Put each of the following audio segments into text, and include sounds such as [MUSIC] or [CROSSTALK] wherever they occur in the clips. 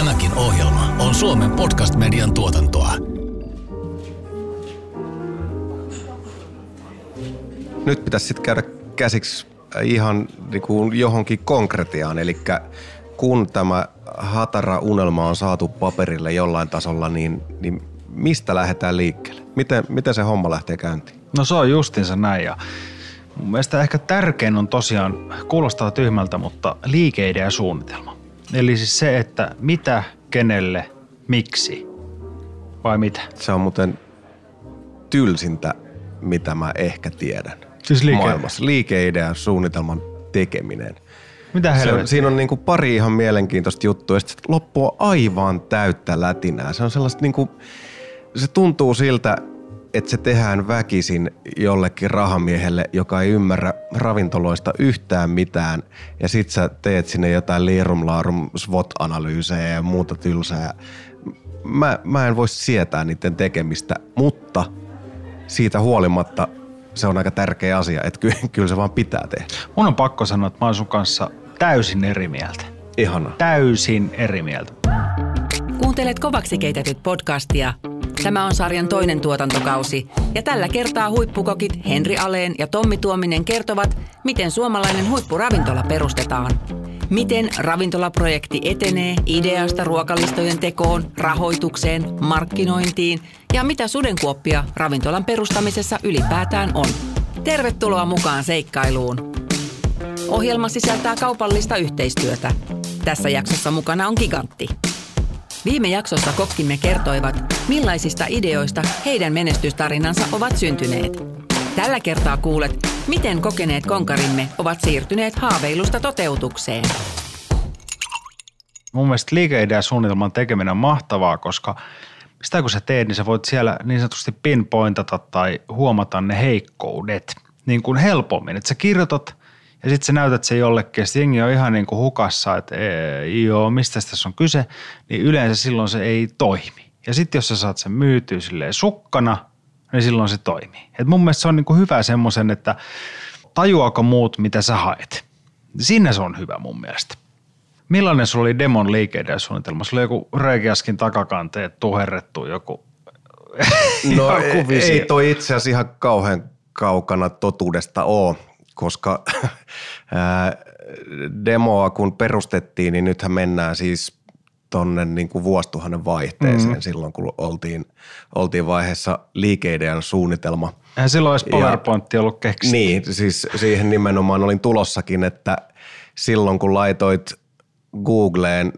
Tämäkin ohjelma on Suomen podcast-median tuotantoa. Nyt pitäisi sitten käydä käsiksi ihan niin kuin johonkin konkretiaan, eli kun tämä hatara unelma on saatu paperille jollain tasolla, niin, niin mistä lähdetään liikkeelle? Miten, miten se homma lähtee käyntiin? No se on justinsa näin ja mun mielestä ehkä tärkein on tosiaan, kuulostaa tyhmältä, mutta liikeidea ja suunnitelma. Eli siis se, että mitä, kenelle, miksi vai mitä? Se on muuten tylsintä, mitä mä ehkä tiedän. Siis liike- maailmassa. Liikeidean suunnitelman tekeminen. Mitä Se helvettiä? siinä on niinku pari ihan mielenkiintoista juttua ja sitten aivan täyttä lätinää. Se on sellaista niinku, se tuntuu siltä, että se tehdään väkisin jollekin rahamiehelle, joka ei ymmärrä ravintoloista yhtään mitään. Ja sit sä teet sinne jotain liirumlaarum SWOT-analyysejä ja muuta tylsää. Mä, mä en voi sietää niiden tekemistä, mutta siitä huolimatta se on aika tärkeä asia, että ky- kyllä se vaan pitää tehdä. Mun on pakko sanoa, että mä oon sun kanssa täysin eri mieltä. Ihana. Täysin eri mieltä. Kuuntelet kovaksi keitetyt podcastia. Tämä on sarjan toinen tuotantokausi ja tällä kertaa huippukokit Henri Aleen ja Tommi Tuominen kertovat, miten suomalainen huippuravintola perustetaan. Miten ravintolaprojekti etenee ideasta ruokalistojen tekoon, rahoitukseen, markkinointiin ja mitä sudenkuoppia ravintolan perustamisessa ylipäätään on. Tervetuloa mukaan seikkailuun. Ohjelma sisältää kaupallista yhteistyötä. Tässä jaksossa mukana on Gigantti. Viime jaksossa kokkimme kertoivat, millaisista ideoista heidän menestystarinansa ovat syntyneet. Tällä kertaa kuulet, miten kokeneet konkarimme ovat siirtyneet haaveilusta toteutukseen. Mun mielestä liikeidean suunnitelman tekeminen on mahtavaa, koska sitä kun sä teet, niin sä voit siellä niin sanotusti pinpointata tai huomata ne heikkoudet niin kuin helpommin. Että sä kirjoitat ja sitten sä näytät se jollekin ja jengi on ihan niin kuin hukassa, että ee, joo, mistä tässä on kyse, niin yleensä silloin se ei toimi. Ja sitten jos sä saat sen myytyä silleen sukkana, niin silloin se toimii. Et mun mielestä se on niin kuin hyvä semmoisen, että tajuako muut, mitä sä haet. Siinä se on hyvä mun mielestä. Millainen sulla oli demon liikeiden suunnitelma? Sulla oli joku Reikiaskin takakanteet tuherrettu joku, No [LAUGHS] joku ei, ei toi itse asiassa ihan kauhean kaukana totuudesta ole, koska [LAUGHS] demoa kun perustettiin, niin nythän mennään siis tonne niin kuin vuosituhannen vaihteeseen mm. silloin, kun oltiin, oltiin vaiheessa liikeidean suunnitelma. Eihän silloin Ja- PowerPointti ollut keksitty. Niin, siis siihen nimenomaan olin tulossakin, että silloin kun laitoit Googleen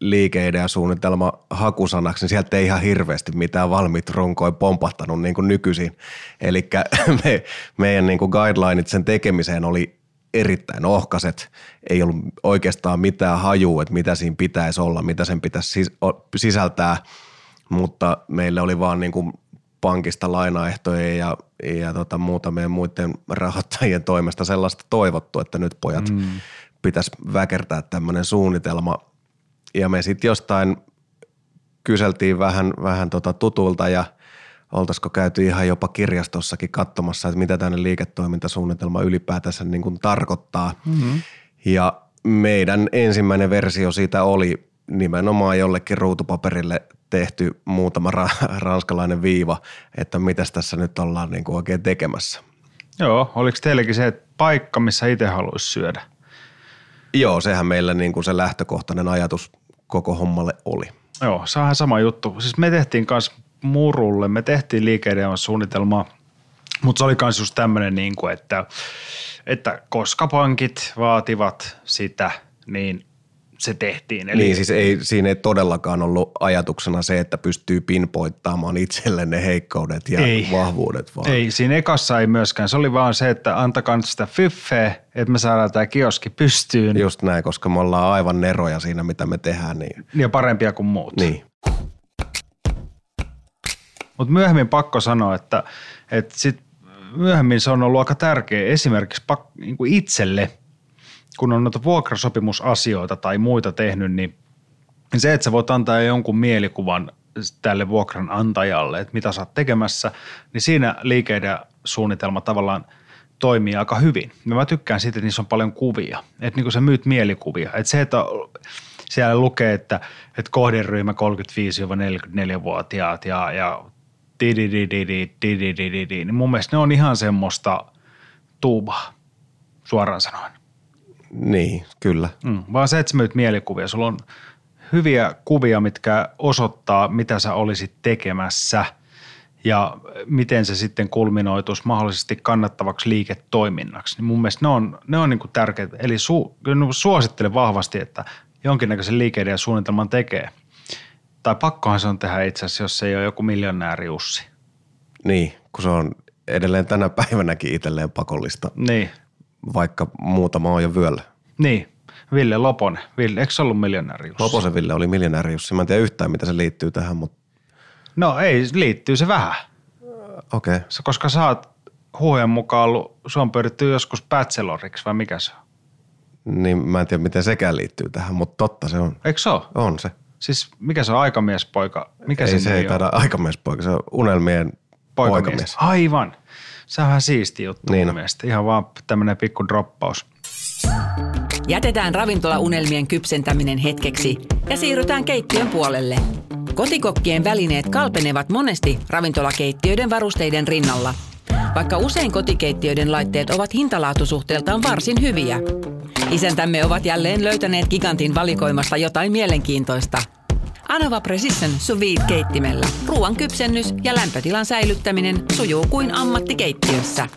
liikeidea-suunnitelma hakusanaksi, niin sieltä ei ihan hirveästi mitään valmiit runkoja pompahtanut niin kuin nykyisin. Eli [LAUGHS] me, meidän niin kuin guidelineit sen tekemiseen oli erittäin ohkaset. Ei ollut oikeastaan mitään hajua, että mitä siinä pitäisi olla, mitä sen pitäisi sisältää, mutta meille oli vaan niin kuin pankista lainaehtojen ja, ja tota muutamien muiden rahoittajien toimesta sellaista toivottu, että nyt pojat mm. pitäisi väkertää tämmöinen suunnitelma. Ja me sitten jostain kyseltiin vähän, vähän tota tutuilta ja oltaisiko käyty ihan jopa kirjastossakin katsomassa, että mitä tänne liiketoimintasuunnitelma ylipäätänsä niin kuin tarkoittaa. Mm-hmm. Ja meidän ensimmäinen versio siitä oli nimenomaan jollekin ruutupaperille tehty muutama ra- ranskalainen viiva, että mitä tässä nyt ollaan niin kuin oikein tekemässä. Joo, oliko teilläkin se että paikka, missä itse haluaisi syödä? Joo, sehän meillä niin kuin se lähtökohtainen ajatus koko hommalle oli. Joo, se on sama juttu. Siis me tehtiin kanssa murulle, me tehtiin liikeiden suunnitelmaa, mutta se oli myös just tämmöinen, niin kuin, että, että koska pankit vaativat sitä, niin se tehtiin. Eli niin siis ei, siinä ei todellakaan ollut ajatuksena se, että pystyy pinpoittaamaan itselle ne heikkoudet ja Ei. vahvuudet, vaan Ei, siinä ekassa ei myöskään. Se oli vaan se, että antakaa nyt sitä fyffeä, että me saadaan tämä kioski pystyyn just näin, koska me ollaan aivan neroja siinä, mitä me tehdään. Niin, ja parempia kuin muut. niin. Mutta myöhemmin pakko sanoa, että, että sit myöhemmin se on ollut aika tärkeä esimerkiksi pak, niin kuin itselle, kun on noita vuokrasopimusasioita tai muita tehnyt, niin se, että sä voit antaa jonkun mielikuvan tälle vuokranantajalle, että mitä sä oot tekemässä, niin siinä liikeiden suunnitelma tavallaan toimii aika hyvin. Ja mä tykkään siitä, että niissä on paljon kuvia, että niin kuin sä myyt mielikuvia. Että se, että siellä lukee, että, että kohderyhmä 35-44-vuotiaat ja, ja niin mun mielestä ne on ihan semmoista tuubaa, suoraan sanoen. Niin, kyllä. Mm, vaan seitsemät mielikuvia. Sulla on hyviä kuvia, mitkä osoittaa, mitä sä olisit tekemässä ja miten se sitten kulminoituisi mahdollisesti kannattavaksi liiketoiminnaksi. Niin mun mielestä ne on, ne on niin kuin tärkeitä. Eli su, kyllä suosittelen vahvasti, että jonkinnäköisen liikeiden ja suunnitelman tekee. Tai pakkohan se on tehdä itse asiassa, jos se ei ole joku miljonääri Ussi. Niin, kun se on edelleen tänä päivänäkin itselleen pakollista, Niin, vaikka muutama on jo vyöllä. niin. Ville Loponen. Ville, eikö se ollut miljonääri Jussi? Loposen Ville oli miljonääri Jussi. Mä en tiedä yhtään, mitä se liittyy tähän, mutta No ei, liittyy se vähän. okei. Okay. Koska sä oot huojen mukaan ollut, se on pyritty joskus bacheloriksi vai mikä se on? Niin mä en tiedä, miten sekään liittyy tähän, mutta totta se on. Eikö se ole? On se. Siis mikä se on aikamiespoika? Mikä ei, se ei on? taida aikamiespoika, se on unelmien Poikamies. poikamies. Aivan. Se on vähän siisti juttu Niin on. mielestä. Ihan vaan tämmöinen pikku droppaus. Jätetään ravintolaunelmien kypsentäminen hetkeksi ja siirrytään keittiön puolelle. Kotikokkien välineet kalpenevat monesti ravintolakeittiöiden varusteiden rinnalla, vaikka usein kotikeittiöiden laitteet ovat hintalaatusuhteeltaan varsin hyviä. Isäntämme ovat jälleen löytäneet gigantin valikoimasta jotain mielenkiintoista. Anova Precision Sous keittimellä ruoan kypsennys ja lämpötilan säilyttäminen sujuu kuin ammattikeittiössä.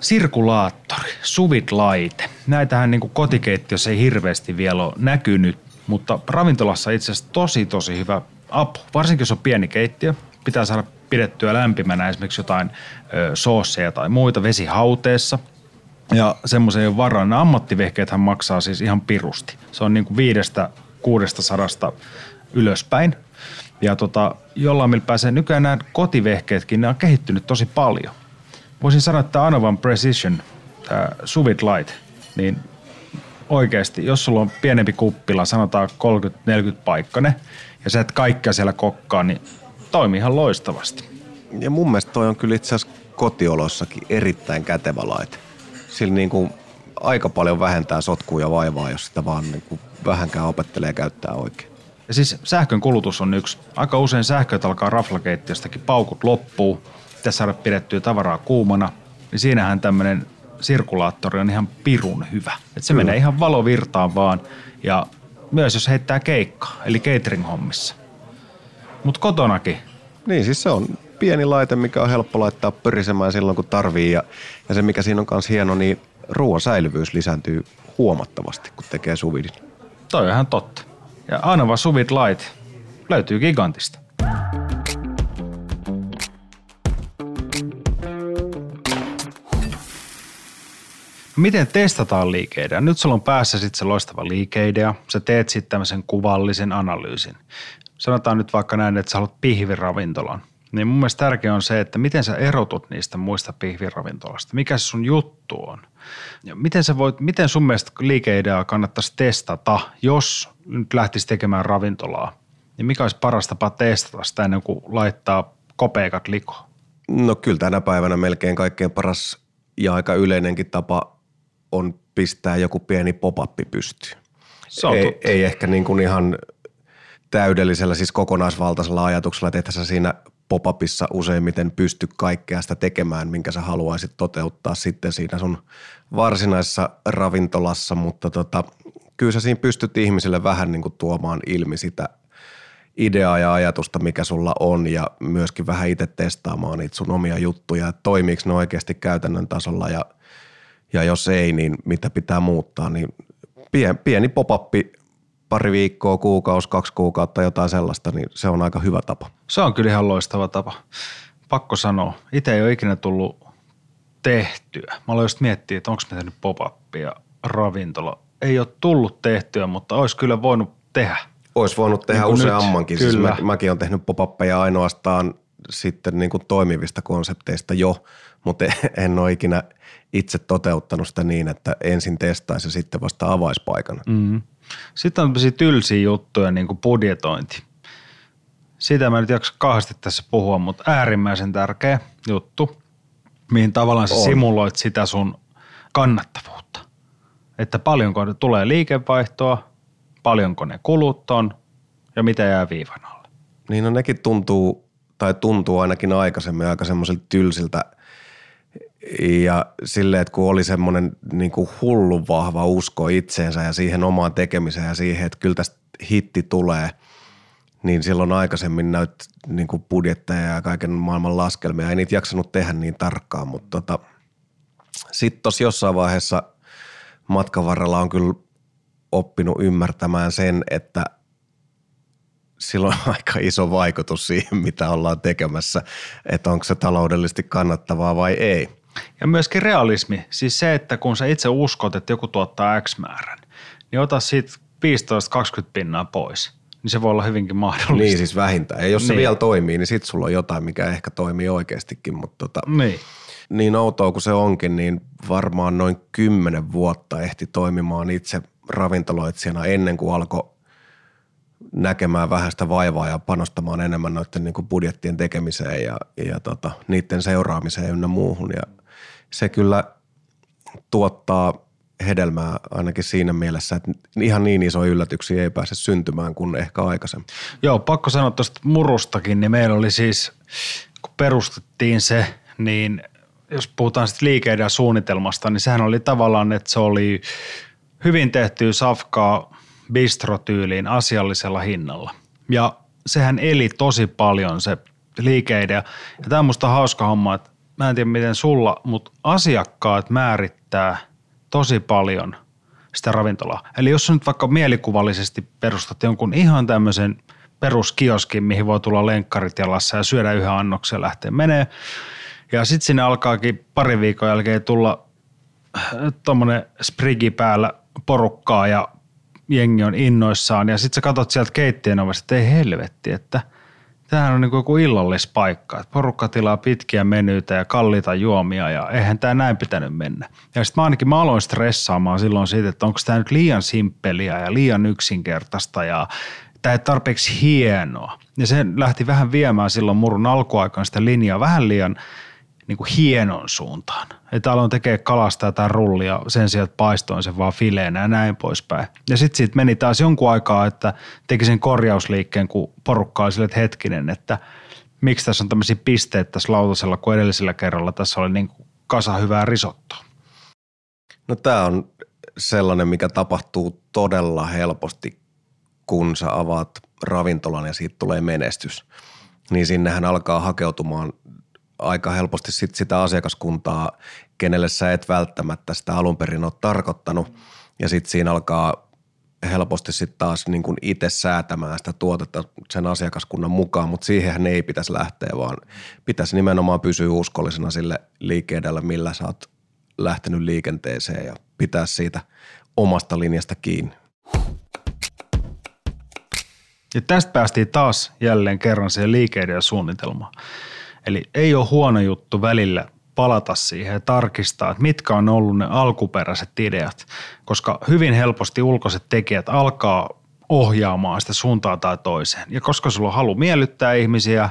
Sirkulaattori, suvit-laite. Näitähän niin kotikeittiössä ei hirveästi vielä ole näkynyt, mutta ravintolassa itse asiassa tosi tosi hyvä apu. Varsinkin jos on pieni keittiö, pitää saada pidettyä lämpimänä esimerkiksi jotain ö, soosseja tai muita vesihauteessa. Ja semmoisen ei ole varaa. Nämä ammattivehkeethän maksaa siis ihan pirusti. Se on niin kuin viidestä, kuudesta sadasta ylöspäin. Ja tota, jollain millä pääsee nykyään nämä kotivehkeetkin, ne on kehittynyt tosi paljon voisin sanoa, että Anovan Precision, tämä Suvit Light, niin oikeasti, jos sulla on pienempi kuppila, sanotaan 30-40 paikkane, ja sä et kaikkea siellä kokkaa, niin toimii ihan loistavasti. Ja mun mielestä toi on kyllä itse asiassa kotiolossakin erittäin kätevä laite. Sillä niin kuin aika paljon vähentää sotkua ja vaivaa, jos sitä vaan niin kuin vähänkään opettelee käyttää oikein. Ja siis sähkön kulutus on yksi. Aika usein sähköt alkaa raflakeittiöstäkin, paukut loppuu, pitäisi saada pidettyä tavaraa kuumana, niin siinähän tämmöinen sirkulaattori on ihan pirun hyvä. Et se Kyllä. menee ihan valovirtaan vaan ja myös jos heittää keikkaa, eli catering-hommissa. Mutta kotonakin, Niin, siis se on pieni laite, mikä on helppo laittaa pörisemään silloin, kun tarvii. Ja, ja se, mikä siinä on myös hieno, niin ruoan säilyvyys lisääntyy huomattavasti, kun tekee suvidin. toi on ihan totta. Ja Anova Suvit Light löytyy gigantista. Miten testataan liikeidea? Nyt sulla on päässä sitten se loistava liikeidea. Sä teet sitten tämmöisen kuvallisen analyysin. Sanotaan nyt vaikka näin, että sä haluat pihviravintolan. Niin mun mielestä tärkeää on se, että miten sä erotut niistä muista pihviravintolasta. Mikä se sun juttu on? Ja miten, sä voit, miten sun mielestä liikeideaa kannattaisi testata, jos nyt lähtisi tekemään ravintolaa? Niin mikä olisi paras tapa testata sitä ennen kuin laittaa kopeikat likoon? No kyllä tänä päivänä melkein kaikkein paras ja aika yleinenkin tapa on pistää joku pieni pop-up pystyyn. Se on ei, totta. ei ehkä niin kuin ihan täydellisellä, siis kokonaisvaltaisella ajatuksella, että sä siinä pop-upissa useimmiten pysty kaikkea sitä tekemään, minkä sä haluaisit toteuttaa sitten siinä sun varsinaisessa ravintolassa, mutta tota, kyllä sä siinä pystyt ihmisille vähän niin kuin tuomaan ilmi sitä ideaa ja ajatusta, mikä sulla on ja myöskin vähän itse testaamaan niitä sun omia juttuja, että toimiiko ne oikeasti käytännön tasolla ja, ja jos ei, niin mitä pitää muuttaa, niin pien, pieni pop pari viikkoa, kuukausi, kaksi kuukautta, jotain sellaista, niin se on aika hyvä tapa. Se on kyllä ihan loistava tapa. Pakko sanoa. Itse ei ole ikinä tullut tehtyä. Mä aloin just miettiä, että onko me tehnyt pop ja ravintola. Ei ole tullut tehtyä, mutta olisi kyllä voinut tehdä. Olisi voinut tehdä Niin kuin nyt, useammankin. Siis kyllä. mä, mäkin olen tehnyt pop ainoastaan sitten niin kuin toimivista konsepteista jo, mutta [LAUGHS] en ole ikinä itse toteuttanut sitä niin, että ensin testaisi ja sitten vasta avaisi paikan. Sitten on tämmöisiä tylsiä juttuja, niin kuin budjetointi. Siitä mä nyt jaksa kahdesti tässä puhua, mutta äärimmäisen tärkeä juttu, mihin tavallaan sä On. simuloit sitä sun kannattavuutta. Että paljonko tulee liikevaihtoa, paljonko ne kulut on ja mitä jää viivan alle. Niin no nekin tuntuu, tai tuntuu ainakin aikaisemmin aika semmoisilta tylsiltä ja silleen, että kun oli semmoinen niin kuin hullu vahva usko itseensä ja siihen omaan tekemiseen ja siihen, että kyllä tästä hitti tulee, niin silloin aikaisemmin näyt niin kuin budjetteja ja kaiken maailman laskelmia. Ei niitä jaksanut tehdä niin tarkkaan, mutta tota, sitten tuossa jossain vaiheessa matkan varrella on kyllä oppinut ymmärtämään sen, että sillä on [LAUGHS] aika iso vaikutus siihen, mitä ollaan tekemässä, että onko se taloudellisesti kannattavaa vai ei. Ja myöskin realismi, siis se, että kun sä itse uskot, että joku tuottaa X määrän, niin ota siitä 15-20 pinnaa pois, niin se voi olla hyvinkin mahdollista. Niin siis vähintään. Ja jos niin. se vielä toimii, niin sitten sulla on jotain, mikä ehkä toimii oikeastikin, mutta tota, Niin. niin outoa kuin se onkin, niin varmaan noin kymmenen vuotta ehti toimimaan itse ravintoloitsijana ennen kuin alkoi näkemään vähän sitä vaivaa ja panostamaan enemmän noiden niin kuin budjettien tekemiseen ja, ja tota, niiden seuraamiseen ynnä muuhun. Ja se kyllä tuottaa hedelmää ainakin siinä mielessä, että ihan niin iso yllätyksiä ei pääse syntymään kuin ehkä aikaisemmin. Joo, pakko sanoa tuosta murustakin, niin meillä oli siis, kun perustettiin se, niin jos puhutaan sitten liikeiden suunnitelmasta, niin sehän oli tavallaan, että se oli hyvin tehtyä safkaa bistrotyyliin asiallisella hinnalla. Ja sehän eli tosi paljon se liikeidea. Ja tämä on musta hauska homma, että mä en tiedä miten sulla, mutta asiakkaat määrittää tosi paljon sitä ravintolaa. Eli jos sä nyt vaikka mielikuvallisesti perustat jonkun ihan tämmöisen peruskioskin, mihin voi tulla lenkkarit jalassa ja syödä yhden annoksen ja lähteä menee. Ja sitten sinne alkaakin pari viikon jälkeen tulla tuommoinen sprigi päällä porukkaa ja jengi on innoissaan. Ja sitten sä katsot sieltä keittiön ovesta, että ei helvetti, että tämähän on niin kuin joku illallisppaikka. Että porukka tilaa pitkiä menyitä ja kalliita juomia ja eihän tämä näin pitänyt mennä. Ja sitten mä ainakin mä aloin stressaamaan silloin siitä, että onko tämä nyt liian simppeliä ja liian yksinkertaista ja tämä ei tarpeeksi hienoa. Ja se lähti vähän viemään silloin murun alkuaikaan sitä linjaa vähän liian niin kuin hienon suuntaan. Että aloin tekee kalasta jotain rullia sen sijaan, että paistoin sen vaan fileenä ja näin poispäin. Ja sitten siitä meni taas jonkun aikaa, että teki sen korjausliikkeen, kun porukka oli sille, että hetkinen, että miksi tässä on tämmöisiä pisteitä tässä lautasella, kun edellisellä kerralla tässä oli niin kuin kasa hyvää risottoa. No tämä on sellainen, mikä tapahtuu todella helposti, kun sä avaat ravintolan ja siitä tulee menestys. Niin sinnehän alkaa hakeutumaan aika helposti sit sitä asiakaskuntaa, kenelle sä et välttämättä sitä alun perin ole tarkoittanut. Ja sitten siinä alkaa helposti sitten taas niin kuin itse säätämään sitä tuotetta sen asiakaskunnan mukaan, mutta siihenhän ei pitäisi lähteä, vaan pitäisi nimenomaan pysyä uskollisena sille liikeedellä, millä sä oot lähtenyt liikenteeseen ja pitää siitä omasta linjasta kiinni. Ja tästä päästiin taas jälleen kerran siihen liikeiden suunnitelmaan. Eli ei ole huono juttu välillä palata siihen ja tarkistaa, että mitkä on ollut ne alkuperäiset ideat, koska hyvin helposti ulkoiset tekijät alkaa ohjaamaan sitä suuntaan tai toiseen. Ja koska sulla on halu miellyttää ihmisiä,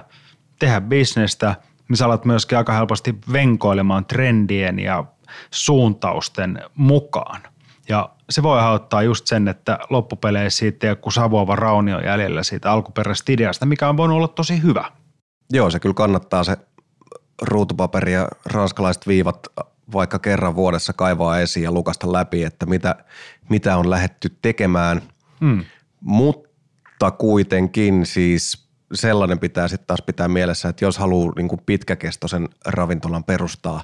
tehdä bisnestä, niin sä alat myöskin aika helposti venkoilemaan trendien ja suuntausten mukaan. Ja se voi aiheuttaa just sen, että loppupeleissä siitä joku savuava raunio jäljellä siitä alkuperäisestä ideasta, mikä on voinut olla tosi hyvä. Joo, se kyllä kannattaa se ruutupaperi ja ranskalaiset viivat vaikka kerran vuodessa kaivaa esiin ja lukasta läpi, että mitä, mitä on lähetty tekemään. Mm. Mutta kuitenkin siis sellainen pitää sitten taas pitää mielessä, että jos haluaa niin kuin pitkäkestoisen ravintolan perustaa,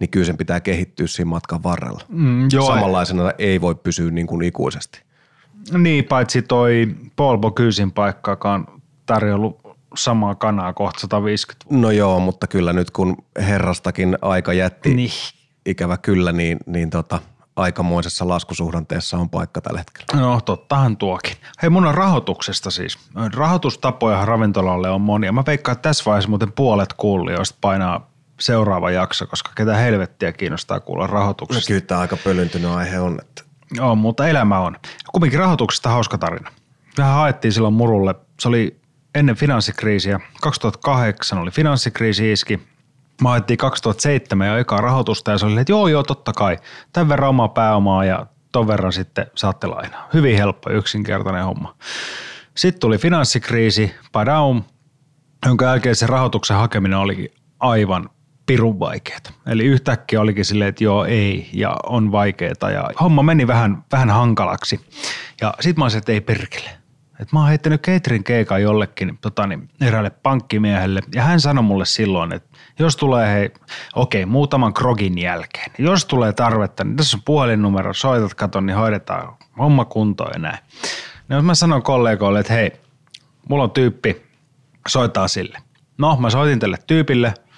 niin kyllä sen pitää kehittyä siinä matkan varrella. Mm, joo, Samanlaisena ei voi pysyä niin kuin ikuisesti. Niin, paitsi toi Paul Bogysin paikkaakaan tarjollut samaa kanaa kohta 150 vuotta. No joo, mutta kyllä nyt kun herrastakin aika jätti, Niin. ikävä kyllä, niin, niin tota, aikamoisessa laskusuhdanteessa on paikka tällä hetkellä. No tottahan tuokin. Hei mun on rahoituksesta siis. Rahoitustapoja ravintolalle on monia. Mä veikkaan, että tässä vaiheessa muuten puolet kuulijoista painaa seuraava jakso, koska ketä helvettiä kiinnostaa kuulla No rahoituksesta. kyllä tämä aika pölyntynyt aihe on. Että On, mutta elämä on. Kumminkin rahoituksesta hauska tarina. Mehän haettiin silloin murulle, se oli ennen finanssikriisiä. 2008 oli finanssikriisi iski. Mä haettiin 2007 jo ekaa rahoitusta ja se oli, että joo joo totta kai, tämän verran omaa pääomaa ja ton verran sitten saatte lainaa. Hyvin helppo, yksinkertainen homma. Sitten tuli finanssikriisi, padaum, jonka jälkeen se rahoituksen hakeminen olikin aivan pirun vaikeaa. Eli yhtäkkiä olikin silleen, että joo, ei, ja on vaikeaa, ja homma meni vähän, vähän hankalaksi. Ja sit mä olisin, että ei perkele. Että mä oon heittänyt catering keikan jollekin tota, niin, eräälle pankkimiehelle, ja hän sanoi mulle silloin, että jos tulee, hei, okei, muutaman krogin jälkeen, jos tulee tarvetta, niin tässä on puhelinnumero, soitat, katon, niin hoidetaan homma kuntoon ja näin. Niin jos mä sanon kollegoille, että hei, mulla on tyyppi, soittaa sille. No, mä soitin tälle tyypille –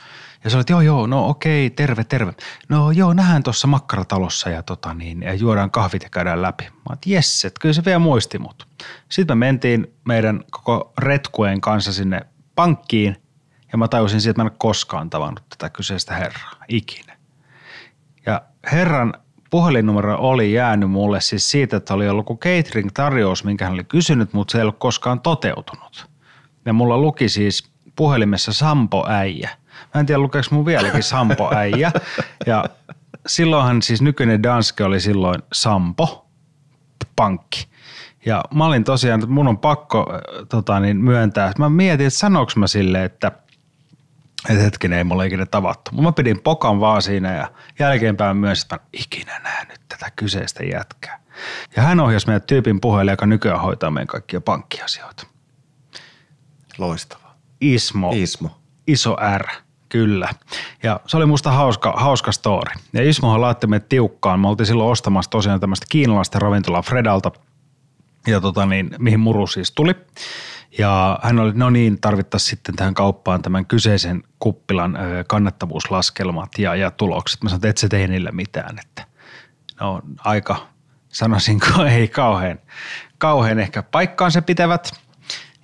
ja sä olet, joo joo, no okei, terve, terve. No joo, nähdään tuossa makkaratalossa ja, tota niin, ja juodaan kahvit ja käydään läpi. Mä oot, jes, että kyllä se vielä muisti mut. Sitten me mentiin meidän koko retkueen kanssa sinne pankkiin ja mä tajusin siitä, että mä en ole koskaan tavannut tätä kyseistä herraa, ikinä. Ja herran puhelinnumero oli jäänyt mulle siis siitä, että oli ollut catering-tarjous, minkä hän oli kysynyt, mutta se ei ollut koskaan toteutunut. Ja mulla luki siis puhelimessa Sampo äijä – Mä en tiedä, lukeeko mun vieläkin Sampo äijä. Ja silloinhan siis nykyinen Danske oli silloin Sampo, pankki. Ja mä olin tosiaan, että mun on pakko äh, tota, niin myöntää, että mä mietin, että sanoinko mä silleen, että että hetkinen ei mulla ikinä tavattu. Mä pidin pokan vaan siinä ja jälkeenpäin myös, että mä ikinä nähnyt tätä kyseistä jätkää. Ja hän ohjasi meidän tyypin puheelle, joka nykyään hoitaa meidän kaikkia pankkiasioita. Loistava. Ismo. Ismo. Iso R. Kyllä. Ja se oli musta hauska, hauska story. Ja Ismohan laittoi meidät tiukkaan. Me oltiin silloin ostamassa tosiaan tämmöistä kiinalaista ravintolaa Fredalta, ja tota niin, mihin muru siis tuli. Ja hän oli, no niin, tarvittaisiin sitten tähän kauppaan tämän kyseisen kuppilan kannattavuuslaskelmat ja, ja tulokset. Mä sanoin, että et se tee niillä mitään, että no aika, sanoisinko, [LAUGHS] ei kauhean, kauhean ehkä paikkaan se pitävät –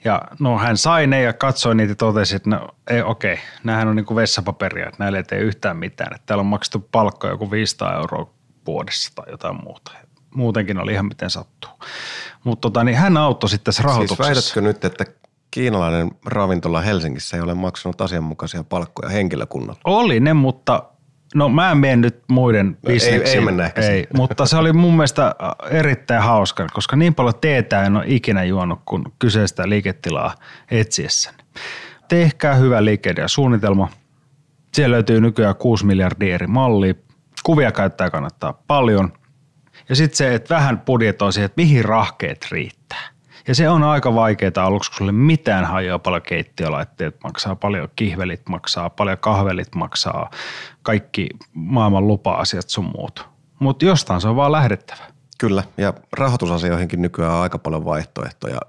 ja no hän sai ne ja katsoi niitä ja totesi, että no ei okei, okay, näähän on niin kuin vessapaperia, että näille ei tee yhtään mitään. Että täällä on maksettu palkka joku 500 euroa vuodessa tai jotain muuta. Muutenkin oli ihan miten sattuu. Mutta tota, niin hän auttoi sitten tässä rahoituksessa. Siis väitätkö nyt, että kiinalainen ravintola Helsingissä ei ole maksanut asianmukaisia palkkoja henkilökunnalle? Oli ne, mutta No mä en mene nyt muiden bisneksiin. Ei, ei mennä ehkä ei, [LAUGHS] mutta se oli mun mielestä äh, erittäin hauska, koska niin paljon teetä en ole ikinä juonut kuin kyseistä liiketilaa etsiessä. Tehkää hyvä liikeidea suunnitelma. Siellä löytyy nykyään 6 miljardia eri mallia. Kuvia käyttää kannattaa paljon. Ja sitten se, että vähän budjetoi siihen, että mihin rahkeet riittää. Ja se on aika vaikeaa aluksi, kun sulle mitään hajoaa paljon keittiölaitteet maksaa, paljon kihvelit maksaa, paljon kahvelit maksaa, kaikki maailman lupa-asiat sun muut. Mutta jostain se on vaan lähdettävä. Kyllä, ja rahoitusasioihinkin nykyään on aika paljon vaihtoehtoja,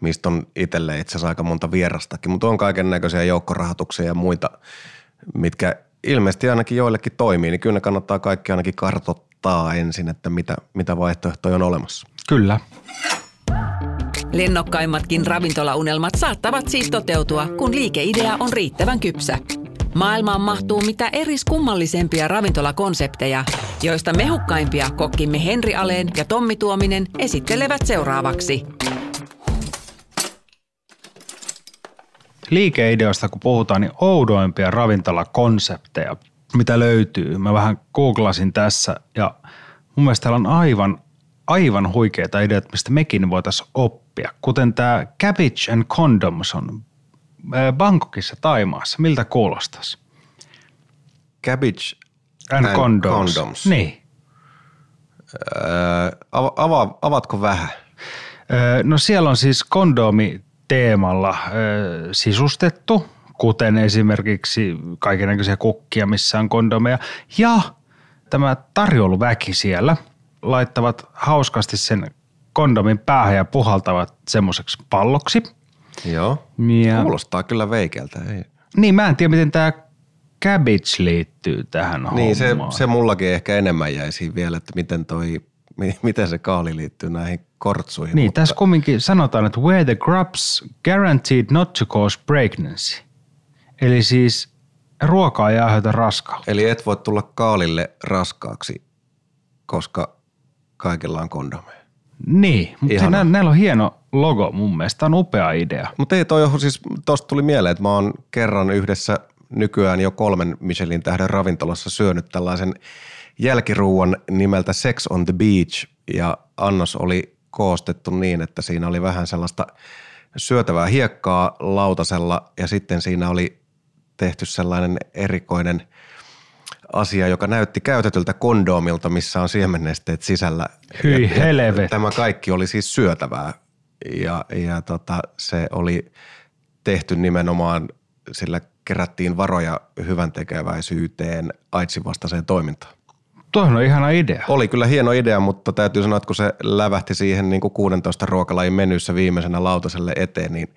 mistä on itselle itse asiassa aika monta vierastakin, mutta on kaiken näköisiä joukkorahoituksia ja muita, mitkä ilmeisesti ainakin joillekin toimii, niin kyllä ne kannattaa kaikki ainakin kartottaa ensin, että mitä, mitä vaihtoehtoja on olemassa. Kyllä. Lennokkaimmatkin ravintolaunelmat saattavat siis toteutua, kun liikeidea on riittävän kypsä. Maailmaan mahtuu mitä eriskummallisempia ravintolakonsepteja, joista mehukkaimpia kokkimme Henri Aleen ja Tommi Tuominen esittelevät seuraavaksi. Liikeideosta kun puhutaan, niin oudoimpia ravintolakonsepteja, mitä löytyy. Mä vähän googlasin tässä ja mun mielestä täällä on aivan, aivan huikeita ideoita, mistä mekin voitaisiin oppia. Kuten tämä Cabbage and Condoms on Bangkokissa Taimaassa. Miltä kuulostaisi? Cabbage and, and condoms. condoms. Niin. Öö, ava, avatko vähän? Öö, no siellä on siis kondomi teemalla öö, sisustettu, kuten esimerkiksi kaikenlaisia kukkia, missä on kondomeja. Ja tämä tarjouluväki siellä laittavat hauskasti sen kondomin päähän ja puhaltavat semmoiseksi palloksi – Joo, ja, kuulostaa kyllä veikeltä. Ei. Niin, mä en tiedä, miten tämä cabbage liittyy tähän Niin, se, se mullakin ehkä enemmän jäisi vielä, että miten toi, [LAUGHS] miten se kaali liittyy näihin kortsuihin. Niin, mutta... tässä kumminkin sanotaan, että where the grubs guaranteed not to cause pregnancy. Eli siis ruokaa ei aiheuta raskautta. Eli et voi tulla kaalille raskaaksi, koska kaikilla on kondomeja. Niin, mutta nä, näillä on hieno logo mun mielestä. Tämä on upea idea. Mutta ei toi siis, tosta tuli mieleen, että mä oon kerran yhdessä nykyään jo kolmen Michelin tähden ravintolassa syönyt tällaisen jälkiruuan nimeltä Sex on the Beach, ja annos oli koostettu niin, että siinä oli vähän sellaista syötävää hiekkaa lautasella ja sitten siinä oli tehty sellainen erikoinen asia, joka näytti käytetyltä kondoomilta, missä on siemennesteet sisällä. Hyi helvetti. Tämä kaikki oli siis syötävää ja, ja tota, se oli tehty nimenomaan, sillä kerättiin varoja hyvän tekeväisyyteen AIDSin vastaiseen toimintaan. Tuohon on ihana idea. Oli kyllä hieno idea, mutta täytyy sanoa, että kun se lävähti siihen niin kuin 16 ruokalajin menyssä viimeisenä lautaselle eteen, niin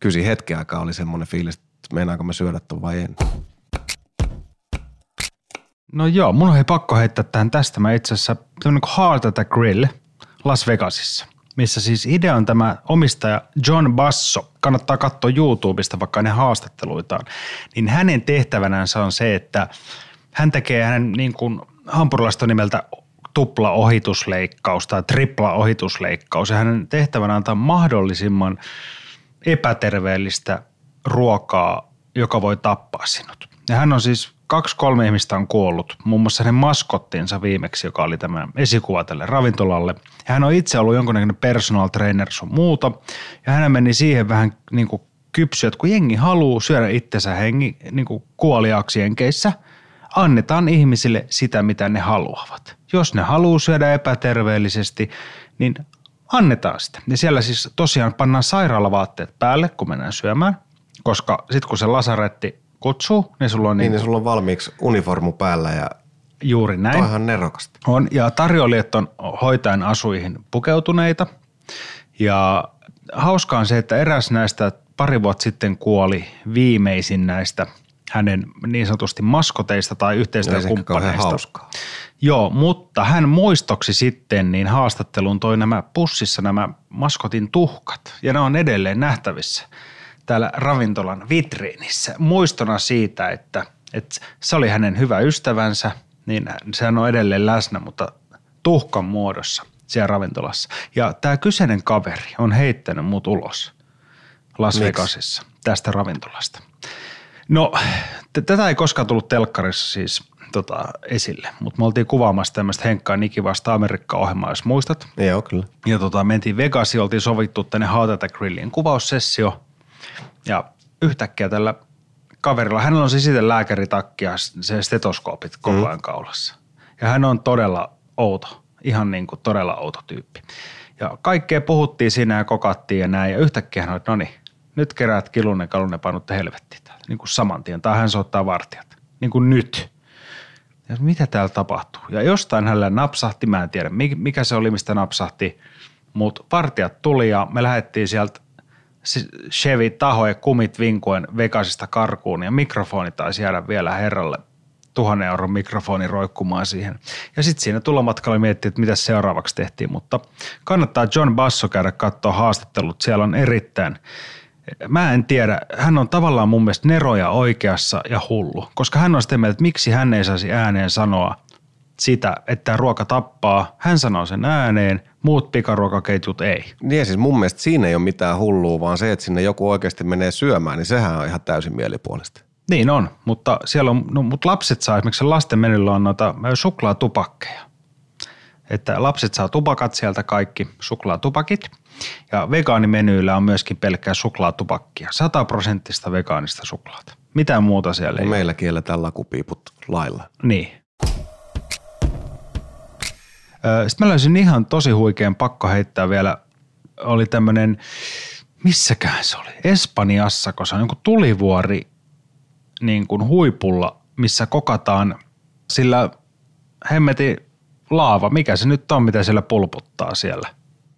kysi hetken aikaa oli semmoinen fiilis, että meinaanko me syödä tuon vai en. No joo, mun on pakko heittää tähän tästä. Mä itse asiassa tämmöinen kuin Heart Attack Grill Las Vegasissa, missä siis idea on tämä omistaja John Basso. Kannattaa katsoa YouTubesta vaikka ne haastatteluitaan. Niin hänen tehtävänänsä on se, että hän tekee hänen niin kuin hampurilaista nimeltä tupla ohitusleikkaus tai tripla ohitusleikkaus. Ja hänen tehtävänä antaa mahdollisimman epäterveellistä ruokaa, joka voi tappaa sinut. Ja hän on siis kaksi kolme ihmistä on kuollut, muun muassa hänen maskottinsa viimeksi, joka oli tämä esikuva tälle ravintolalle. Ja hän on itse ollut jonkunnäköinen personal trainer sun muuta. Ja hän meni siihen vähän niin kuin kypsyä, että kun jengi haluaa syödä itsensä hengi, niin kuin kuoliaaksi jenkeissä, annetaan ihmisille sitä, mitä ne haluavat. Jos ne haluaa syödä epäterveellisesti, niin annetaan sitä. Ja siellä siis tosiaan pannaan sairaalavaatteet päälle, kun mennään syömään, koska sitten kun se lasaretti kutsuu, niin sulla on Niin, niin, niin sulla on valmiiksi uniformu päällä ja juuri näin. toi on ihan nerokasta. On, ja tarjoilijat on hoitajan asuihin pukeutuneita. Ja hauskaa on se, että eräs näistä pari vuotta sitten kuoli viimeisin näistä hänen niin sanotusti maskoteista tai yhteistyökumppaneista. hauskaa. Joo, mutta hän muistoksi sitten niin haastatteluun toi nämä pussissa nämä maskotin tuhkat ja ne on edelleen nähtävissä täällä ravintolan vitriinissä. Muistona siitä, että, että se oli hänen hyvä ystävänsä, niin sehän on edelleen läsnä, mutta tuhkan muodossa siellä ravintolassa. Ja tämä kyseinen kaveri on heittänyt mut ulos Las? Vegasissa tästä ravintolasta. No, t- tätä ei koskaan tullut telkkarissa siis tota, esille, mutta me oltiin kuvaamassa tämmöistä Henkkaa Niki vasta Amerikka-ohjelmaa, jos muistat. Joo, kyllä. Ja tota, mentiin Vegasiin, oltiin sovittu tänne Heart Attack Grillin kuvaussessio. Ja yhtäkkiä tällä kaverilla, hänellä on siis itse lääkäritakki ja se stetoskoopit koko ajan kaulassa. Ja hän on todella outo, ihan niin kuin todella outo tyyppi. Ja kaikkea puhuttiin siinä ja kokattiin ja näin. Ja yhtäkkiä hän oli, että no niin, nyt keräät kilunne kalunne panutte helvettiin täältä. Niin kuin saman tien. Tai hän soittaa vartijat. Niin kuin nyt. Ja mitä täällä tapahtuu? Ja jostain hänellä napsahti, mä en tiedä mi- mikä se oli, mistä napsahti, mutta vartijat tuli ja me lähdettiin sieltä si- Chevy taho ja kumit vinkuen Vegasista karkuun ja mikrofoni taisi jäädä vielä herralle tuhannen euron mikrofoni roikkumaan siihen. Ja sitten siinä tulomatkalla miettii, että mitä seuraavaksi tehtiin, mutta kannattaa John Basso käydä katsoa haastattelut. Siellä on erittäin, mä en tiedä, hän on tavallaan mun mielestä neroja oikeassa ja hullu, koska hän on sitä mieltä, että miksi hän ei saisi ääneen sanoa sitä, että ruoka tappaa. Hän sanoo sen ääneen, muut pikaruokaketjut ei. Niin siis mun mielestä siinä ei ole mitään hullua, vaan se, että sinne joku oikeasti menee syömään, niin sehän on ihan täysin mielipuolista. Niin on, mutta siellä on, no, mutta lapset saa esimerkiksi lasten menyllä on noita suklaatupakkeja. Että lapset saa tupakat sieltä kaikki, suklaatupakit. Ja vegaanimenyillä on myöskin pelkkää suklaatupakkia, 100 prosenttista vegaanista suklaata. Mitään muuta siellä ei ole. Meillä kielletään lakupiiput lailla. Niin. Sitten mä löysin ihan tosi huikean pakko heittää vielä, oli tämmöinen, missäkään se oli, Espanjassa, kun se on joku tulivuori niin kuin huipulla, missä kokataan sillä hemmeti laava, mikä se nyt on, mitä siellä pulputtaa siellä.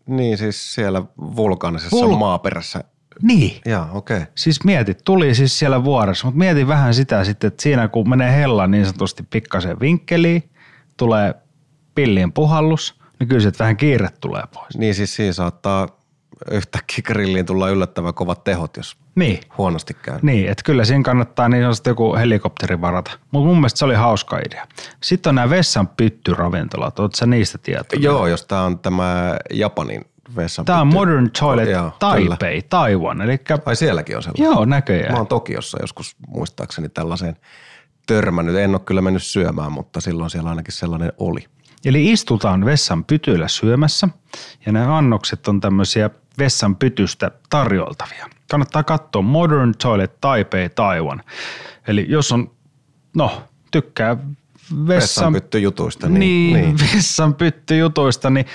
Niin siis siellä vulkaanisessa Vul- maaperässä. Niin. Jaa, okei. Okay. Siis mieti, tuli siis siellä vuoressa, mutta mieti vähän sitä sitten, että siinä kun menee hella niin sanotusti pikkasen vinkkeliin, tulee pillien puhallus, niin kyllä se vähän kiire tulee pois. Niin siis siinä saattaa yhtäkkiä grilliin tulla yllättävän kovat tehot, jos Niin, huonosti käy. niin että kyllä siinä kannattaa niin sanotusti joku helikopteri varata. Mutta mun mielestä se oli hauska idea. Sitten on nämä vessan pyttyravintolat, ootko sä niistä tietoinen? Joo, jos tämä on tämä Japanin vessa. Tämä on Modern Toilet Joo, Taipei, Taiwan, eli Ai sielläkin on sellainen. joo näköjään. Mä oon Tokiossa joskus muistaakseni tällaiseen törmännyt. En ole kyllä mennyt syömään, mutta silloin siellä ainakin sellainen oli. Eli istutaan vessan pytyillä syömässä ja nämä annokset on tämmöisiä vessan pytystä tarjoltavia. Kannattaa katsoa Modern Toilet Taipei Taiwan. Eli jos on, no, tykkää vessan, Vessanpyttyjutuista. Niin, niin, niin. niin. vessan pyttyjutuista, niin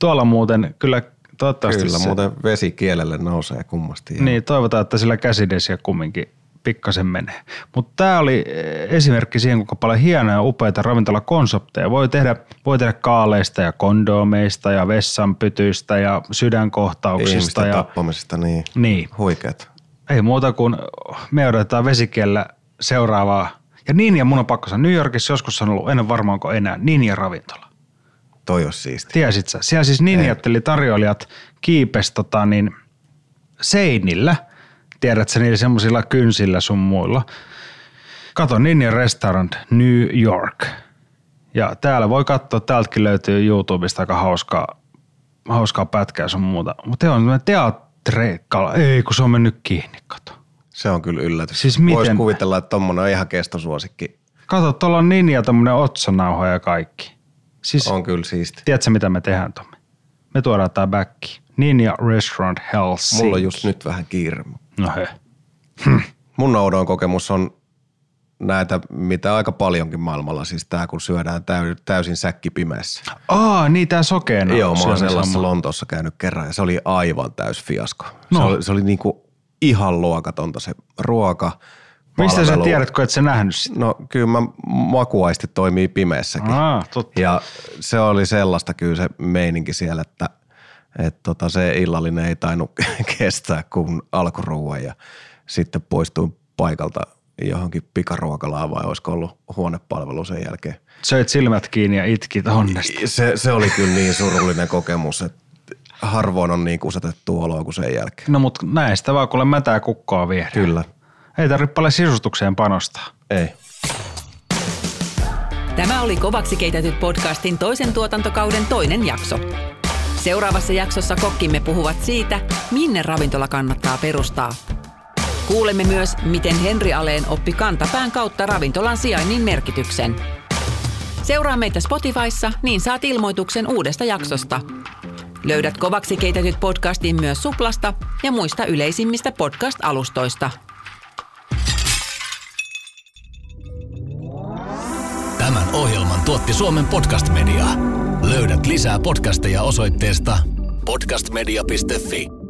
tuolla muuten kyllä toivottavasti Kyllä, se, muuten vesi kielelle nousee kummasti. ja- niin, toivotaan, että sillä käsidesiä kumminkin pikkasen menee. Mutta tämä oli eh, esimerkki siihen, kuinka paljon hienoja ja upeita ravintolakonsepteja. Voi tehdä, voi tehdä kaaleista ja kondomeista ja vessanpytyistä ja sydänkohtauksista. Ihmisten Ja, tappamisesta, niin, niin, huikeat. ei muuta kuin me odotetaan vesikiellä seuraavaa. Ja niin, ja mun on pakko sanoa, New Yorkissa joskus on ollut, en ole varmaan onko enää, Ninja ravintola. Toi olisi siisti. Tiesit sä? Siellä siis ninjat, eli tarjoilijat kiipes tota, niin, seinillä, tiedät sä niillä semmoisilla kynsillä sun muilla. Kato Ninja Restaurant New York. Ja täällä voi katsoa, täältäkin löytyy YouTubesta aika hauskaa, hauskaa pätkää sun muuta. Mutta on tämmöinen teatreikala. Ei, kun se on mennyt kiinni, kato. Se on kyllä yllätys. Siis miten- Voisi kuvitella, että tommonen on ihan kestosuosikki. Kato, tuolla on Ninja tämmöinen otsanauha ja kaikki. Siis On kyllä siisti. Tiedätkö, mitä me tehdään, Tommi? Me tuodaan tää back. Ninja Restaurant Helsinki. Mulla on just nyt vähän kiire. No he. Mun oudoin kokemus on näitä, mitä aika paljonkin maailmalla, siis tää kun syödään täy, täysin säkki pimeässä. Aa, niin tää sokeena. Joo, mä oon sellaisessa sama. Lontoossa käynyt kerran ja se oli aivan täys fiasko. No. Se oli, se oli niinku ihan luokatonta se ruoka. Mistä sä palvelu. tiedät, kun et sä nähnyt sitä? No kyllä mä makuaisti toimii pimeässäkin. Aa, totta. Ja se oli sellaista kyllä se meininki siellä, että et tota, se illallinen ei tainnut [LAUGHS] kestää kuin alkuruuan ja sitten poistuin paikalta johonkin pikaruokalaan vai olisiko ollut huonepalvelu sen jälkeen. Söit silmät kiinni ja itkit onnesta. Se, se oli kyllä niin surullinen kokemus, että harvoin on niin kusetettu oloa kuin sen jälkeen. No mut näistä vaan kuule mätää kukkoa viedä. Kyllä. Ei tarvitse paljon sisustukseen panostaa. Ei. Tämä oli Kovaksi keitetyt podcastin toisen tuotantokauden toinen jakso. Seuraavassa jaksossa kokkimme puhuvat siitä, minne ravintola kannattaa perustaa. Kuulemme myös, miten Henri Aleen oppi kantapään kautta ravintolan sijainnin merkityksen. Seuraa meitä Spotifyssa, niin saat ilmoituksen uudesta jaksosta. Löydät Kovaksi keitetyt podcastin myös Suplasta ja muista yleisimmistä podcast-alustoista. Tämän ohjelman tuotti Suomen Podcast Media. Löydät lisää podcasteja osoitteesta podcastmedia.fi.